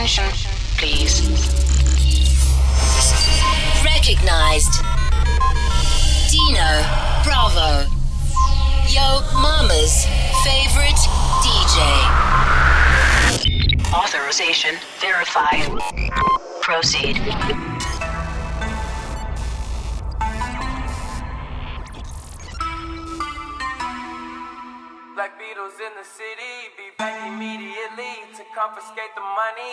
Attention, please. Recognized. Dino Bravo. Yo Mama's favorite DJ. Authorization verified. Proceed. Black Beatles in the city, be back immediately to confiscate the money.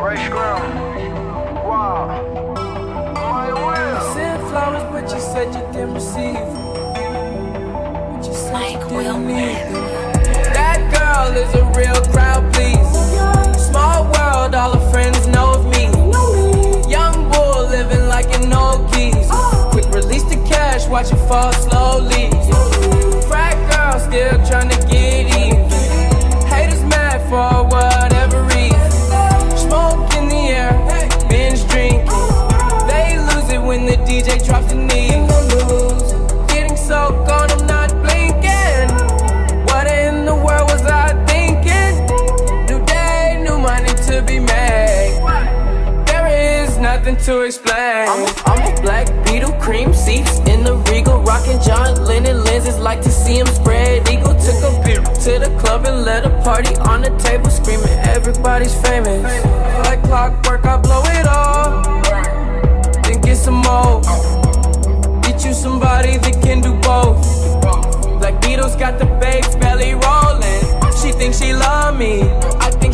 Ray Scrum. Wow. My will. Sent flowers, but you said you didn't receive. But you said Mike you didn't Wilmer. need them. That girl is a real crowd, please. Small world, all her friends know of me. Young bull living like an old geese. Quick release the cash, watch it fall slowly. Party on the table, screaming everybody's famous. Like clockwork, I blow it all, then get some more. Get you somebody that can do both. Black Beatles got the babes belly rolling. She thinks she love me, I think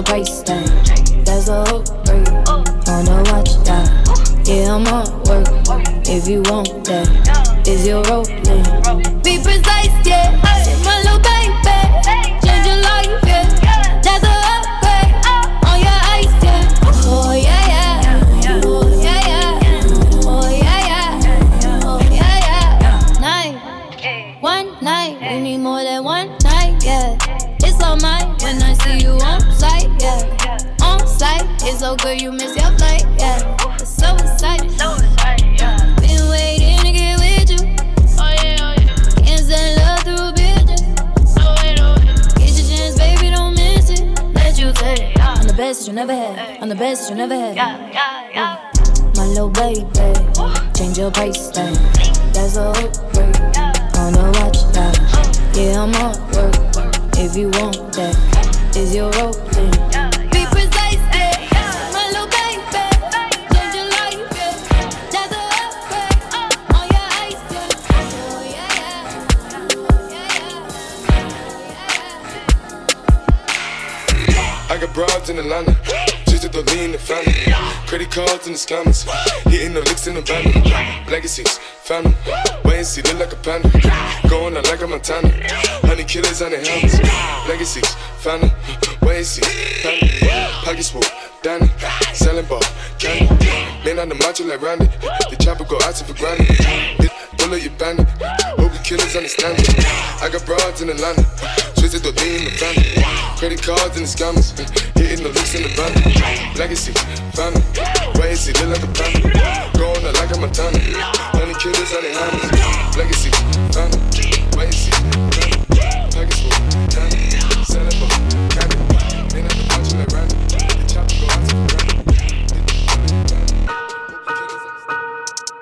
your price tag. That's a hook break. Wanna watch that? Yeah, I'm on work. If you want that, is your rolling? Be precise, yeah. My little baby, change your life, yeah. So good you miss your flight, yeah. So excited, so excited, yeah. Been waiting to get with you. Oh yeah, oh yeah. Can't send love through bitches. Oh wait, oh wait. Get your chance, baby, don't miss it. Let you take it. I'm the best that you never had. I'm the best that you never had. Yeah, yeah, yeah. My little baby, change your price tag. That's a upgrade. Wanna watch that? Uh. Yeah, I'm on work. If you want that, is your rolling? Be broads in Atlanta. Just at the lean, the family. Credit cards in the scammers. Hitting the licks in the van. Legacies, family. Wait and see, look like a panda. Going out like a Montana. Honey killers on the helmets. Legacies, family. Wait and see, family. Pockets full, Danny. Selling ball, candy. Man on the macho like Randy. The chopper go out to for granted. Hit Bullet, you bandit. Killers understand it. I got broads in Atlanta. Twisted the lean, the family. Credit cards and the scammers. Hitting the licks in the van. Legacy, family. Wait and see, look like a panda. Going out like a Montana. Honey killers on the hammers. Legacy, family. Wait and see, family. Pockets full, candy. The. The go out to for granted. Hit the bandit. Hope you killers understand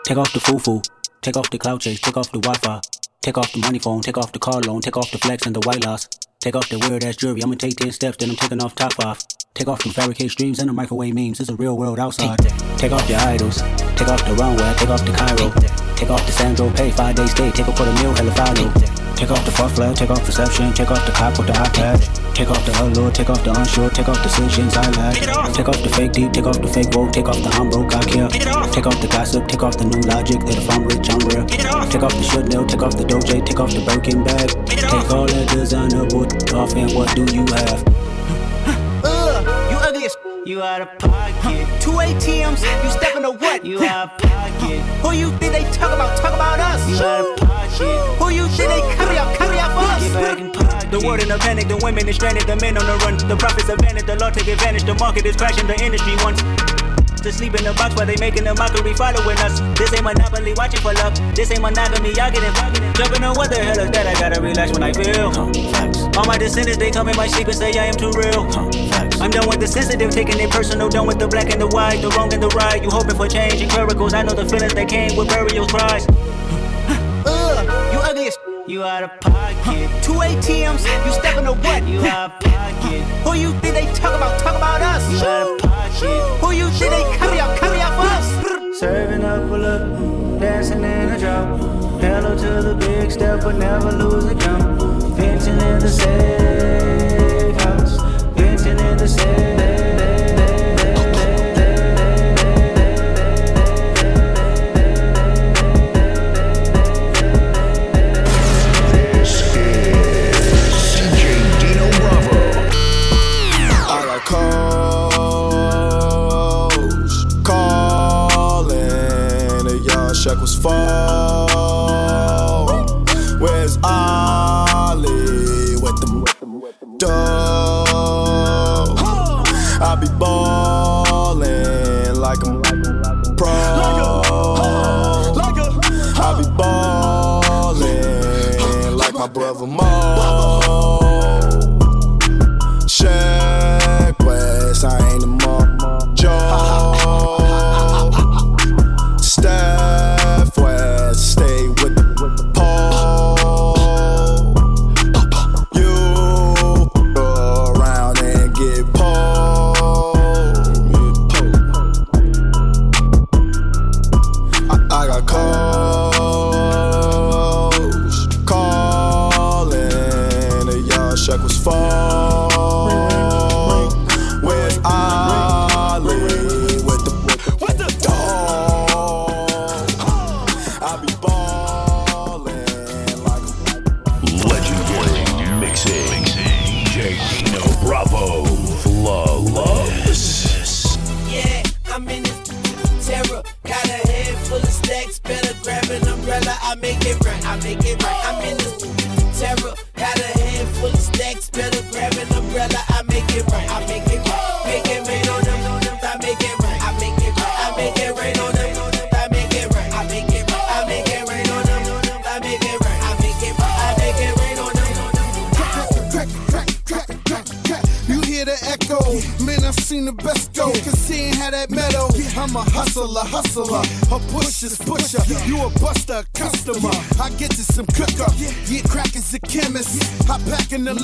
Take off the foo-foo, take off the cloud chase, take off the Wi-Fi, take off the money phone, take off the car loan, take off the flex and the white loss, take off the weird ass jewelry. I'ma take ten steps, then I'm taking off top five. Take off them fabricate streams and the microwave memes. It's a real world outside. Take off your idols, take off the runway, take off the Cairo, take off the Sandro Pay, five day stay, take a quarter meal, hella follow. Take off the fuck flag, take off perception, take off the cop with the iPad. Take off the allure, take off the unsure, take off decisions I lack. Take off the fake deep, take off the fake woke, take off the I'm broke, I care. Take off the gossip, take off the new logic that if I'm rich, I'm real. Take off the Chanel, take off the Dior, take off the Birkin bag. Take all that designer boot off and what do you have? Ugh, you ugly as you out of pocket. Two ATMs, you stepping to what? You out of pocket. Who you think they talk about? Talk about us. You out of pocket. Who you think they carry out? Carry out for us. Get back in pocket. The world in a panic, the women is stranded, the men on the run. The profits advantage, the law take advantage, the market is crashing, the industry wants to sleep in the box while they making a mockery following us. This ain't monopoly, watching for love. This ain't monogamy, y'all get involved. Jumping on what the hell is that? I gotta relax when I feel. All my descendants, they come in my sleep and say I am too real. I'm done with the sensitive, taking it personal. Done with the black and the white, the wrong and the right. You hoping for change and miracles. I know the feelings that came with burial cries. Ugh, you ugly as You out of pocket. Two ATMs, you stepping to what? You out of pocket. Who you think they talk about? Talk about us. You out of pocket. Who you think they carry out? Carry out for us. Serving up a look, dancing in a drop. Hello to the big step, but never lose a jump. Venting in the safe house. Venting in the DJ the young hear the echo? Man, I've seen the best go. Cause he ain't had that metal. I'm a hustler, hustler. A pusher's pusher. You a buster, customer. I get you some cook up. Yeah, crack is a chemist. I pack an 11.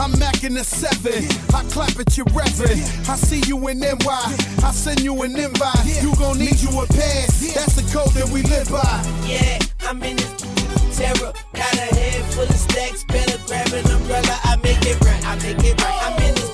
I'm macking a 7. I clap at your reverend. I see you in NY. I send you an invite. You gon' need you a pass. That's the code that we live by. Yeah, I'm in this terror. Got a head full of stacks. Better grab an umbrella. I make it right. I make it right. I'm in this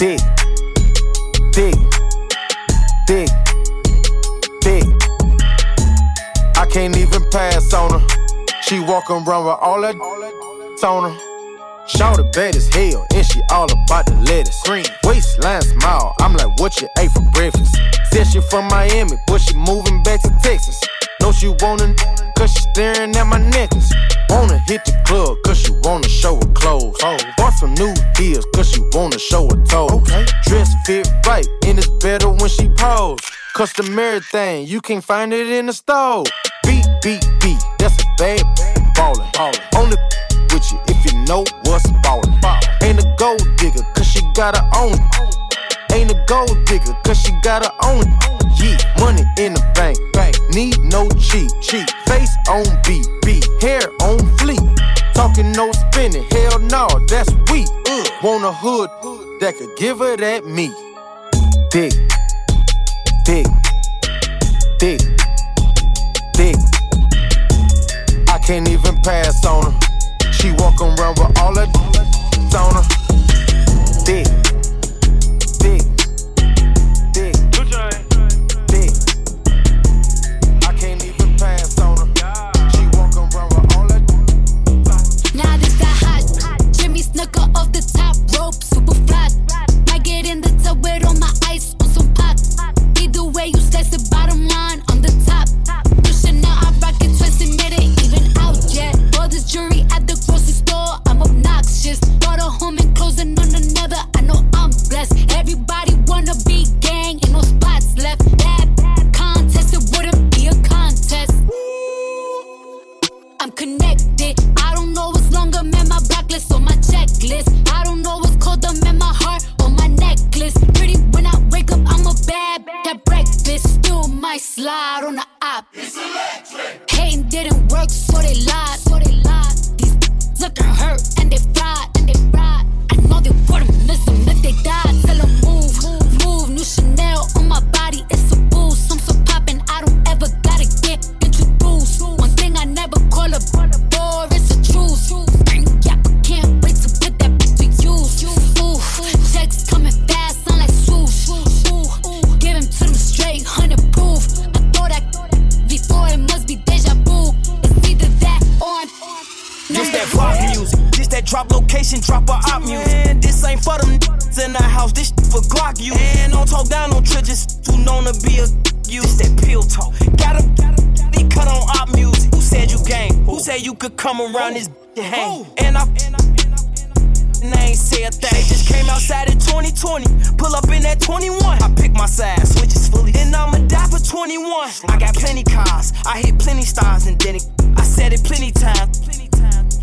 Dick, dick, dick, dick. I can't even pass on her. She walk around with all her on her. Shawty bad as hell, and she all about the lettuce. Green waistline smile, I'm like, what you ate for breakfast? Said she from Miami, but she moving back to Texas. Know she wanna, cause she staring at my necklace. Wanna hit the club, cause she wanna show her clothes. Oh. Bought some new heels, cause she wanna show her toes. Okay. Dress fit right, and it's better when she pose. Customary thing, you can't find it in the store. Beat, beat, beat, that's a bad ballin'. ballin'. Only with you if you know what's ballin'. Ain't a gold digger, cause she got her own ain't a gold digger, cause she got her own. Yeah, money in the bank, bank. Need no cheat, cheat. Face on beat, beat. Hair on fleek. Talking no spinning, hell no, that's weak. Mm. Want a hood that could give her that me. Dick, dick, dick, dick. I can't even pass on her. She walking around with all that on her. nigga come around this and hang. And I, and I, ain't say a thing. Just came outside in 2020, pull up in that 21. I pick my side, switches fully, and I'ma die for 21. I got plenty cars, I hit plenty stars, and then it, I said it plenty times.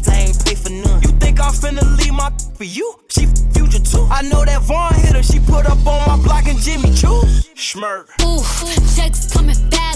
I ain't pay for none. You think I'm finna leave my for you? She future too. I know that Vaughn hit her. She put up on my block and Jimmy Choo. Schmirk. Ooh, checks coming back.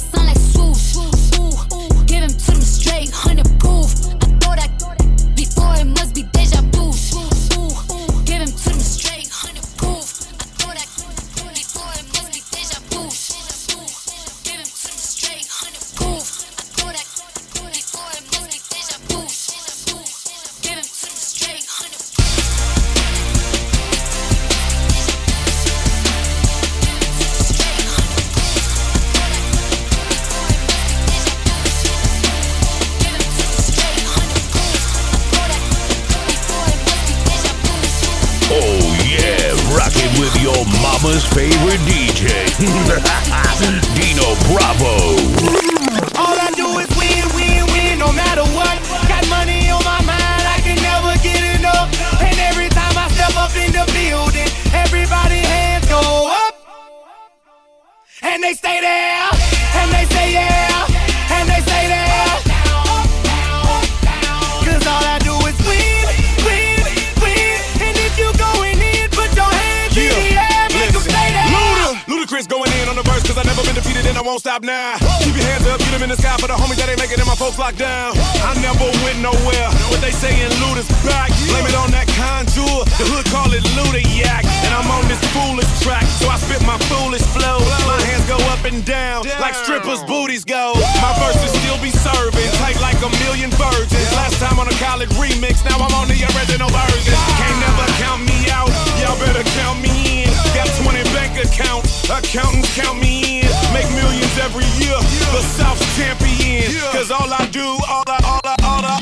I never went nowhere. What they sayin' loot is back. Blame it on that conjure. The hood call it looted yak. And I'm on this foolish track, so I spit my foolish flow. My hands go up and down like strippers' booties go. My verses still be serving, tight like a million virgins. Last time on a college remix, now I'm on the original version. Can't never count me out. Y'all better count me in. Got 20 bank accounts, accountants count me in. Make millions every year, the South's champion. Cause all I do, all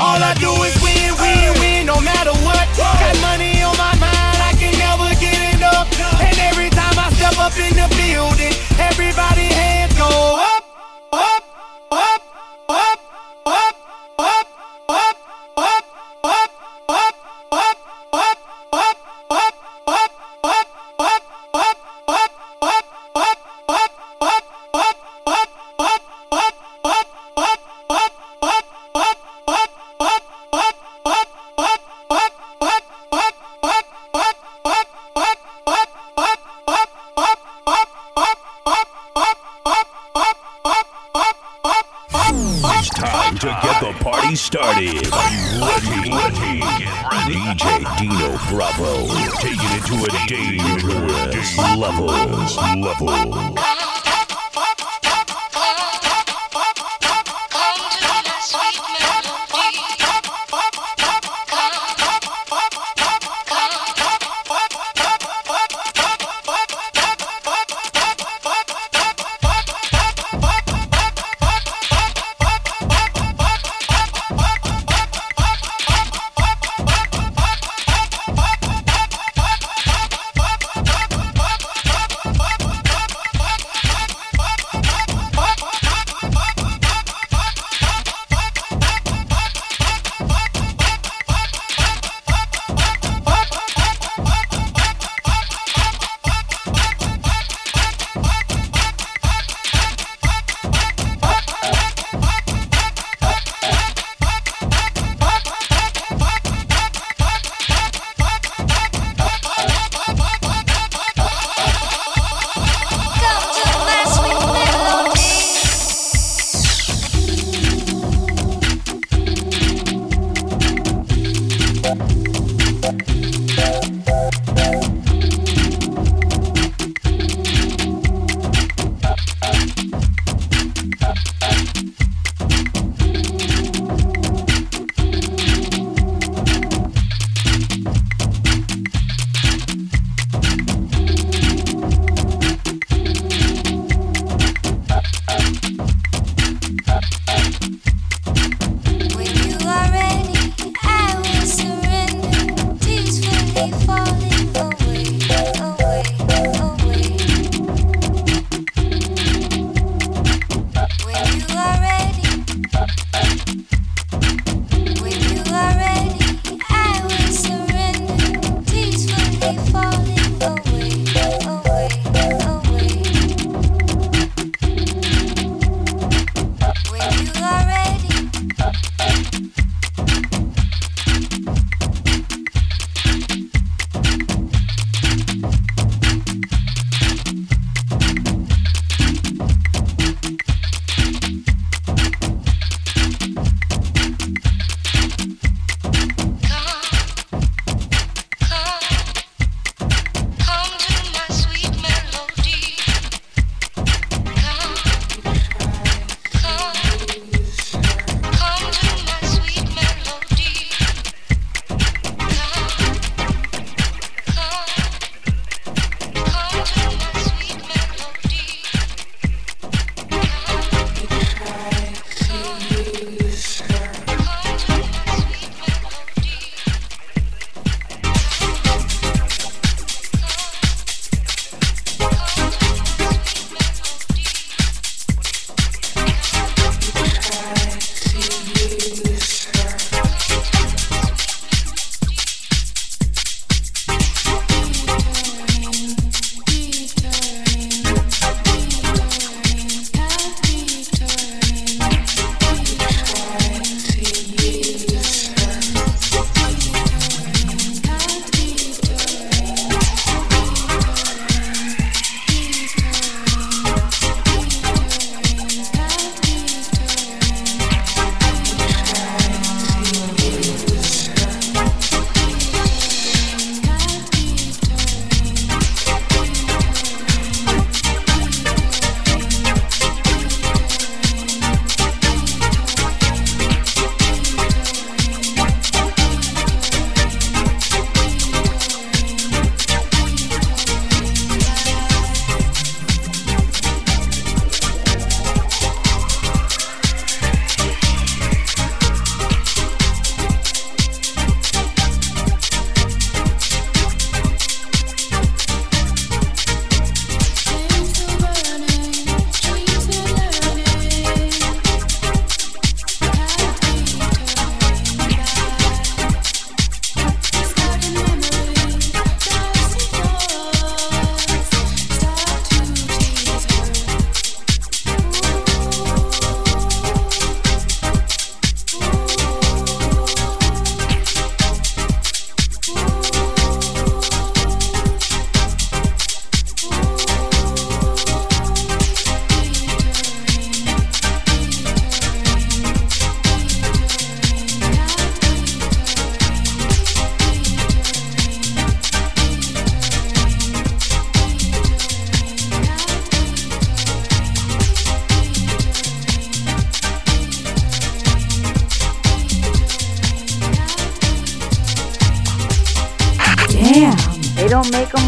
all I do is win, win, win, no matter what. Got money on my mind, I can never get enough. And every time I step up in the field, to get the party started. Are you ready? ready? DJ Dino Bravo taking it to a dangerous levels. levels.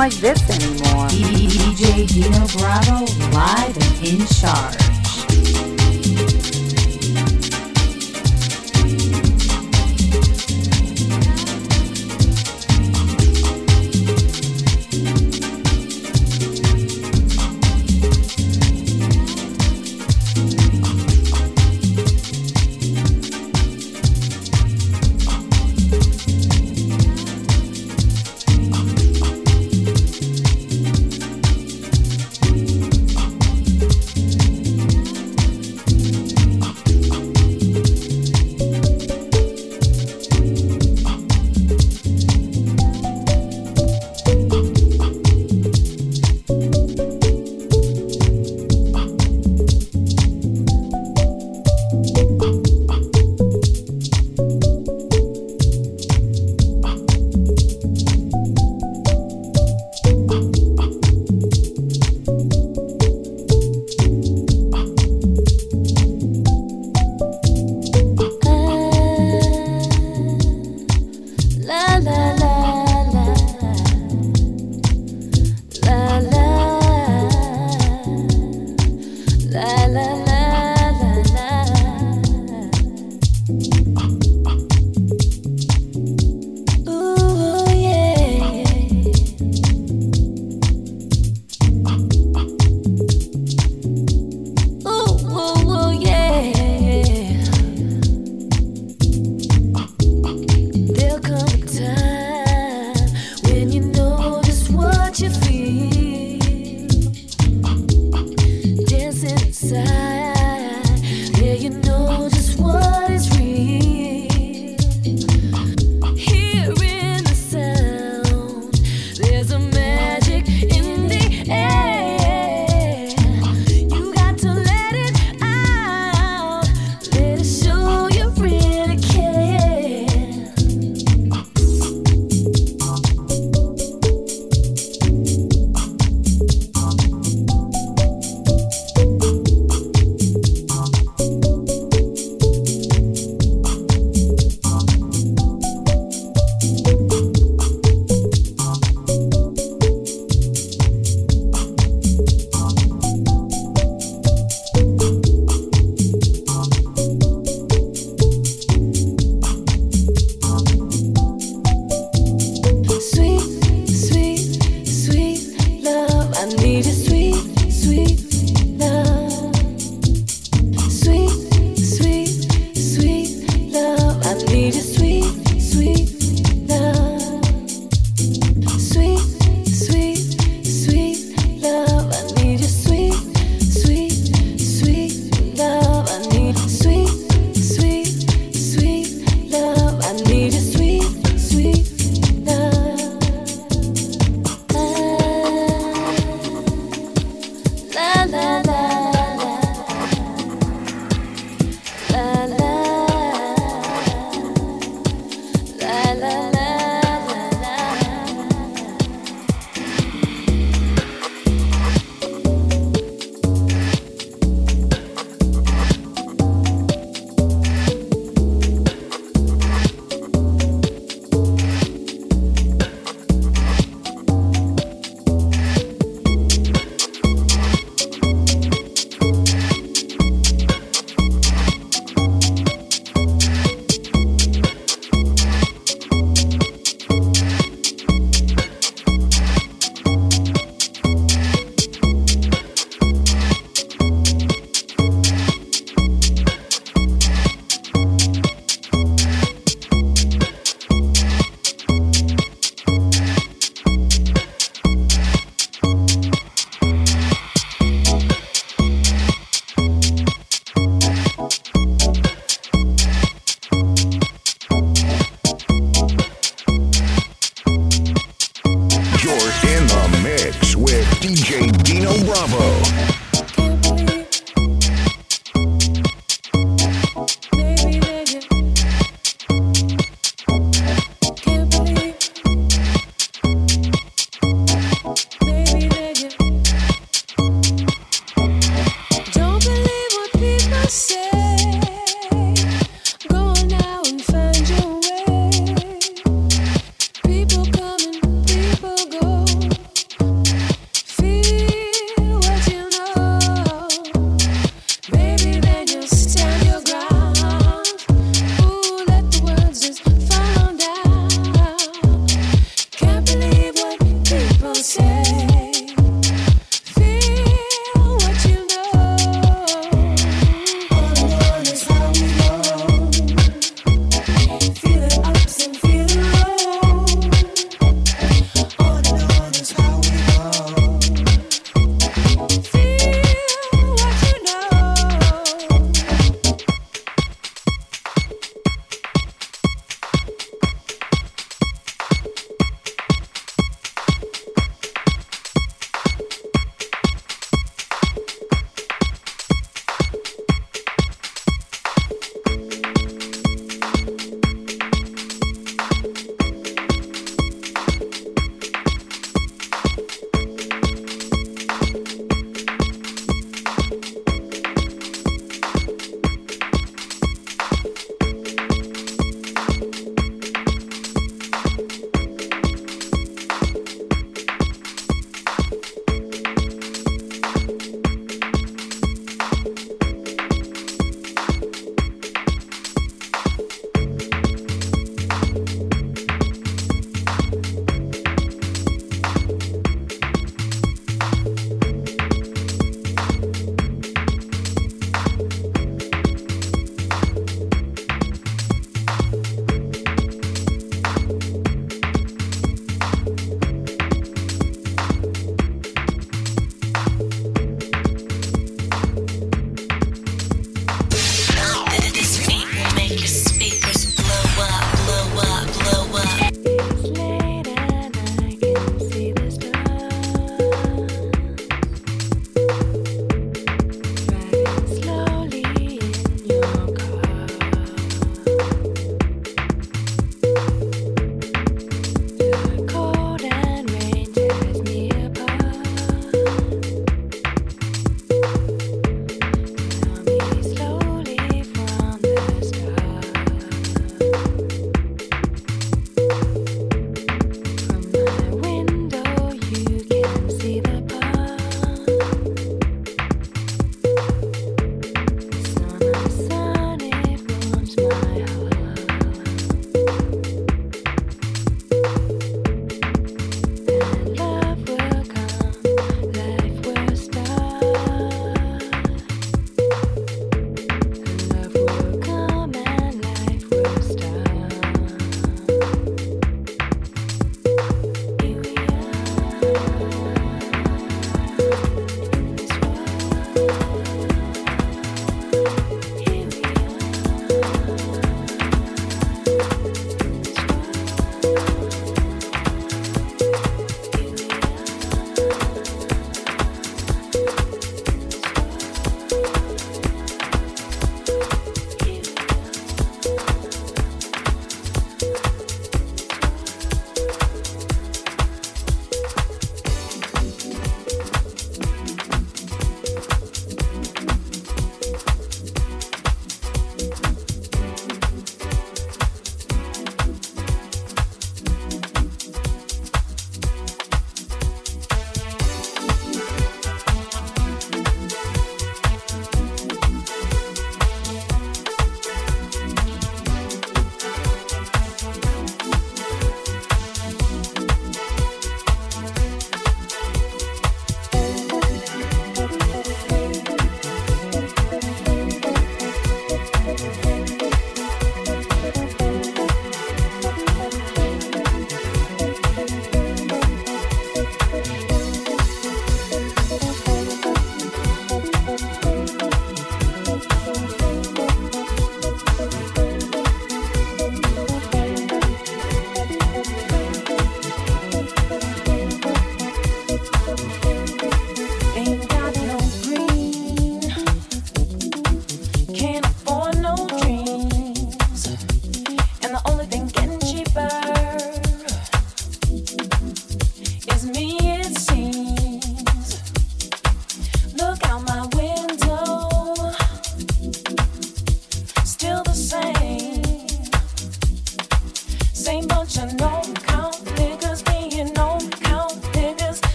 às